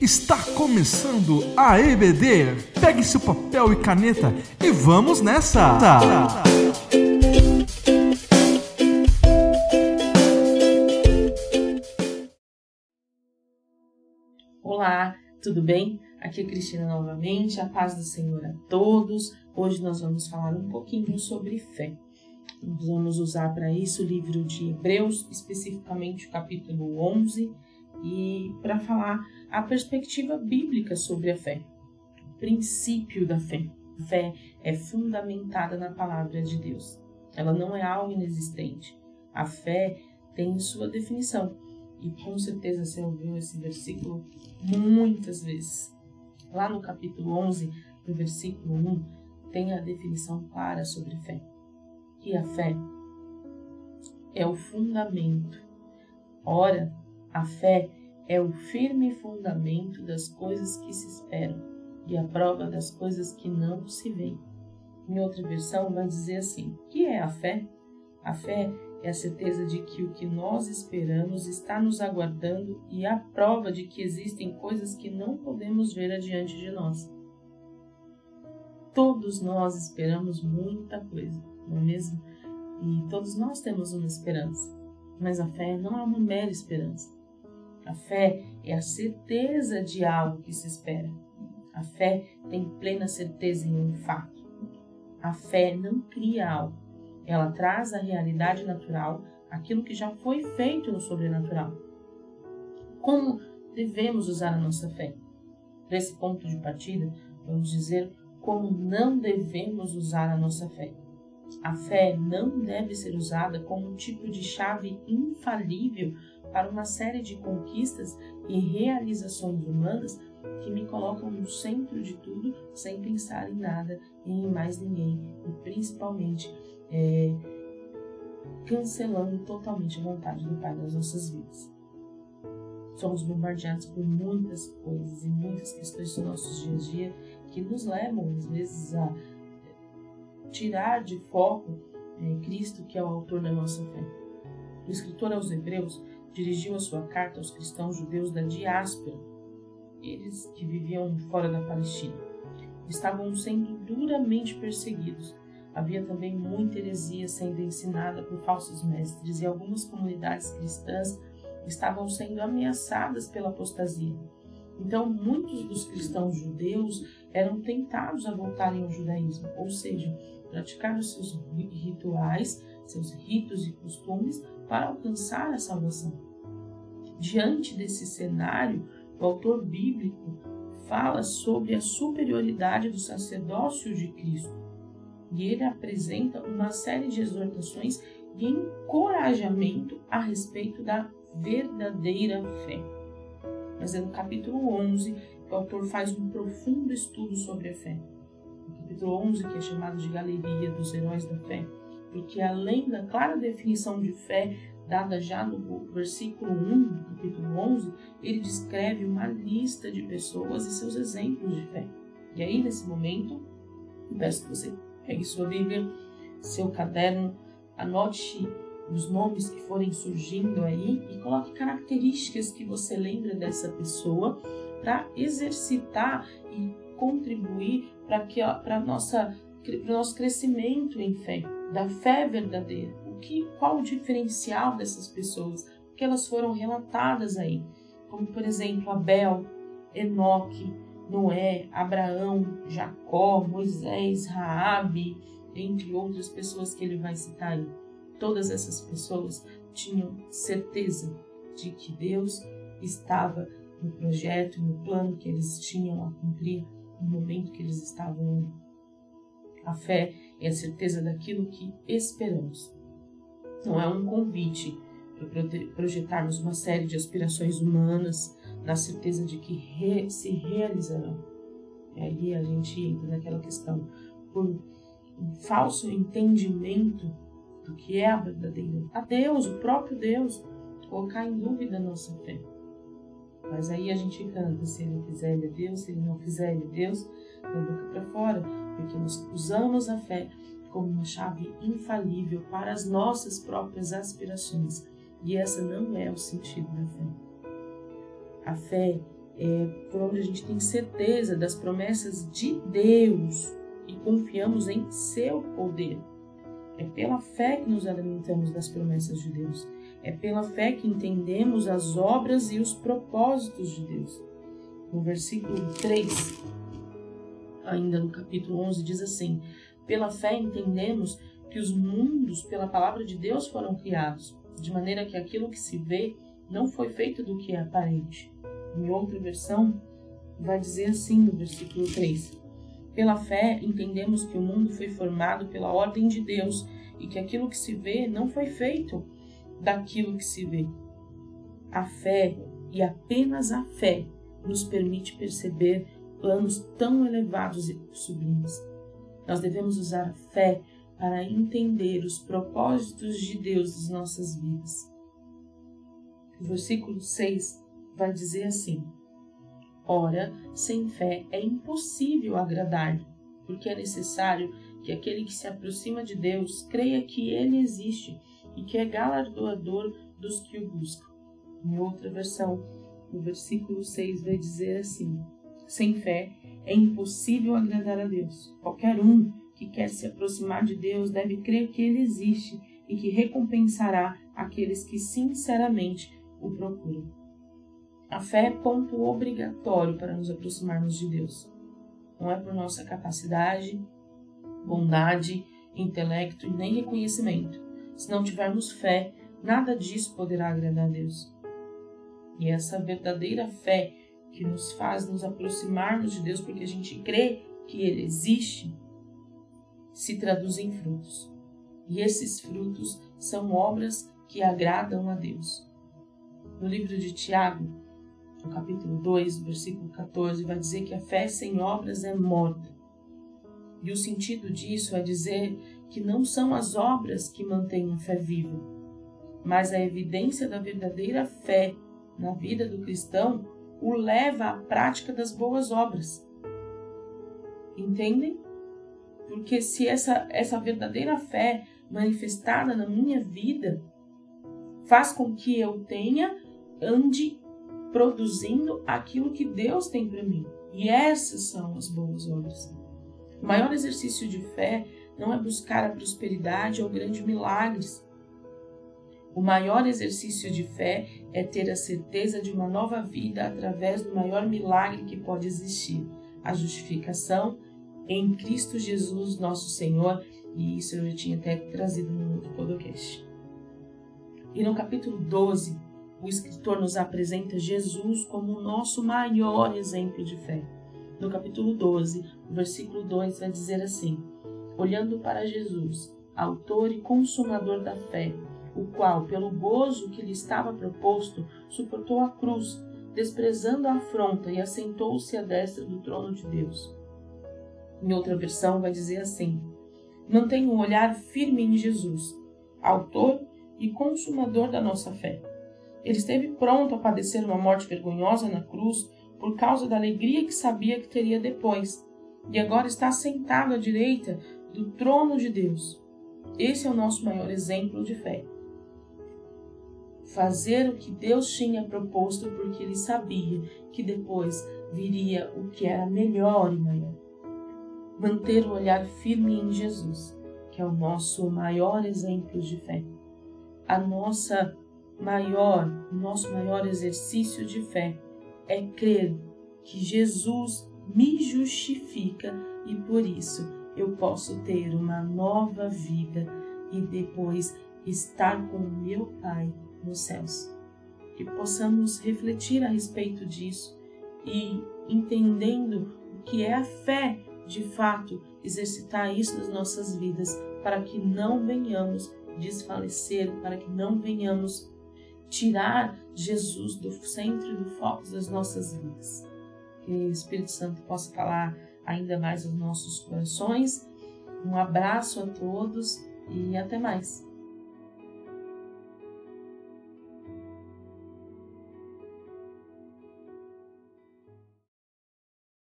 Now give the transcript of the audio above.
Está começando a EBD. Pegue seu papel e caneta e vamos nessa! Olá, tudo bem? Aqui é Cristina novamente, a paz do Senhor a todos. Hoje nós vamos falar um pouquinho sobre fé. Vamos usar para isso o livro de Hebreus, especificamente o capítulo 11, e para falar a perspectiva bíblica sobre a fé, o princípio da fé. A fé é fundamentada na palavra de Deus. Ela não é algo inexistente. A fé tem sua definição. E com certeza você ouviu esse versículo muitas vezes. Lá no capítulo 11, no versículo 1, tem a definição clara sobre fé. Que a fé é o fundamento. Ora, a fé é o firme fundamento das coisas que se esperam e a prova das coisas que não se veem. Em outra versão, vai dizer assim: que é a fé? A fé é a certeza de que o que nós esperamos está nos aguardando e a prova de que existem coisas que não podemos ver adiante de nós. Todos nós esperamos muita coisa, não é mesmo? E todos nós temos uma esperança, mas a fé não é uma mera esperança. A fé é a certeza de algo que se espera. A fé tem plena certeza em um fato. A fé não cria algo, ela traz a realidade natural, aquilo que já foi feito no sobrenatural. Como devemos usar a nossa fé? Para esse ponto de partida, vamos dizer como não devemos usar a nossa fé. A fé não deve ser usada como um tipo de chave infalível para uma série de conquistas e realizações humanas que me colocam no centro de tudo sem pensar em nada e em mais ninguém e principalmente é, cancelando totalmente a vontade do Pai das nossas vidas. Somos bombardeados por muitas coisas e muitas questões dos nossos dias a dia que nos levam às vezes a tirar de foco é, Cristo, que é o autor da nossa fé. O escritor aos Hebreus dirigiu a sua carta aos cristãos judeus da diáspora, eles que viviam fora da Palestina. Estavam sendo duramente perseguidos. Havia também muita heresia sendo ensinada por falsos mestres e algumas comunidades cristãs estavam sendo ameaçadas pela apostasia. Então, muitos dos cristãos judeus eram tentados a voltarem ao judaísmo, ou seja, praticar os seus rituais, seus ritos e costumes para alcançar a salvação. Diante desse cenário, o autor bíblico fala sobre a superioridade do sacerdócio de Cristo. E ele apresenta uma série de exortações e encorajamento a respeito da verdadeira fé. Mas é no capítulo 11 que o autor faz um profundo estudo sobre a fé. No capítulo 11, que é chamado de Galeria dos Heróis da Fé, porque além da clara definição de fé dada já no versículo 1 do capítulo 11, ele descreve uma lista de pessoas e seus exemplos de fé. E aí, nesse momento, eu peço que você pegue sua Bíblia, seu caderno, anote os nomes que forem surgindo aí e coloque características que você lembra dessa pessoa para exercitar e contribuir para que para nossa para o nosso crescimento em fé, da fé verdadeira. O que, qual o diferencial dessas pessoas? Porque elas foram relatadas aí, como por exemplo Abel, Enoque, Noé, Abraão, Jacó, Moisés, Raabe, entre outras pessoas que ele vai citar aí. Todas essas pessoas tinham certeza de que Deus estava no projeto no plano que eles tinham a cumprir no momento que eles estavam a fé é a certeza daquilo que esperamos. Não é um convite para projetarmos uma série de aspirações humanas na certeza de que re se realizarão. E aí a gente entra naquela questão por um falso entendimento do que é a verdadeira. A Deus, o próprio Deus, colocar em dúvida a nossa fé. Mas aí a gente canta, se ele fizer, ele é Deus, se ele não fizer, ele é Deus, da boca para fora, porque nós usamos a fé como uma chave infalível para as nossas próprias aspirações. E essa não é o sentido da fé. A fé é por onde a gente tem certeza das promessas de Deus e confiamos em seu poder. É pela fé que nos alimentamos das promessas de Deus. É pela fé que entendemos as obras e os propósitos de Deus. No versículo 3, ainda no capítulo 11, diz assim: Pela fé entendemos que os mundos, pela palavra de Deus, foram criados, de maneira que aquilo que se vê não foi feito do que é aparente. Em outra versão, vai dizer assim no versículo 3: Pela fé entendemos que o mundo foi formado pela ordem de Deus e que aquilo que se vê não foi feito daquilo que se vê. A fé e apenas a fé nos permite perceber planos tão elevados e sublimes. Nós devemos usar a fé para entender os propósitos de Deus nas nossas vidas. O versículo 6 vai dizer assim: Ora, sem fé é impossível agradar-lhe, porque é necessário que aquele que se aproxima de Deus creia que ele existe e que é galardoador dos que o buscam. Em outra versão, o versículo 6 vai dizer assim: Sem fé é impossível agradar a Deus. Qualquer um que quer se aproximar de Deus deve crer que ele existe e que recompensará aqueles que sinceramente o procuram. A fé é ponto obrigatório para nos aproximarmos de Deus. Não é por nossa capacidade, bondade, intelecto e nem reconhecimento. Se não tivermos fé, nada disso poderá agradar a Deus. E essa verdadeira fé que nos faz nos aproximarmos de Deus porque a gente crê que Ele existe, se traduz em frutos. E esses frutos são obras que agradam a Deus. No livro de Tiago, no capítulo 2, versículo 14, vai dizer que a fé sem obras é morta. E o sentido disso é dizer que não são as obras que mantêm a fé viva, mas a evidência da verdadeira fé na vida do cristão o leva à prática das boas obras. Entendem? Porque se essa, essa verdadeira fé manifestada na minha vida faz com que eu tenha, ande produzindo aquilo que Deus tem para mim. E essas são as boas obras. O maior exercício de fé não é buscar a prosperidade ou grandes milagres. O maior exercício de fé é ter a certeza de uma nova vida através do maior milagre que pode existir, a justificação em Cristo Jesus, nosso Senhor, e isso eu já tinha até trazido no podcast. E no capítulo 12, o escritor nos apresenta Jesus como o nosso maior exemplo de fé. No capítulo 12, o versículo 2 vai dizer assim: Olhando para Jesus, autor e consumador da fé, o qual, pelo gozo que lhe estava proposto, suportou a cruz, desprezando a afronta e assentou-se à destra do trono de Deus. Em outra versão, vai dizer assim: Mantenha um olhar firme em Jesus, autor e consumador da nossa fé. Ele esteve pronto a padecer uma morte vergonhosa na cruz por causa da alegria que sabia que teria depois, e agora está sentado à direita do trono de Deus. Esse é o nosso maior exemplo de fé fazer o que Deus tinha proposto porque ele sabia que depois viria o que era melhor e maior. Manter o olhar firme em Jesus, que é o nosso maior exemplo de fé. A nossa maior, o nosso maior exercício de fé é crer que Jesus me justifica e por isso eu posso ter uma nova vida e depois estar com o meu Pai nos céus. Que possamos refletir a respeito disso e, entendendo o que é a fé, de fato, exercitar isso nas nossas vidas, para que não venhamos desfalecer, para que não venhamos tirar Jesus do centro e do foco das nossas vidas. Que o Espírito Santo possa falar ainda mais aos nossos corações. Um abraço a todos e até mais.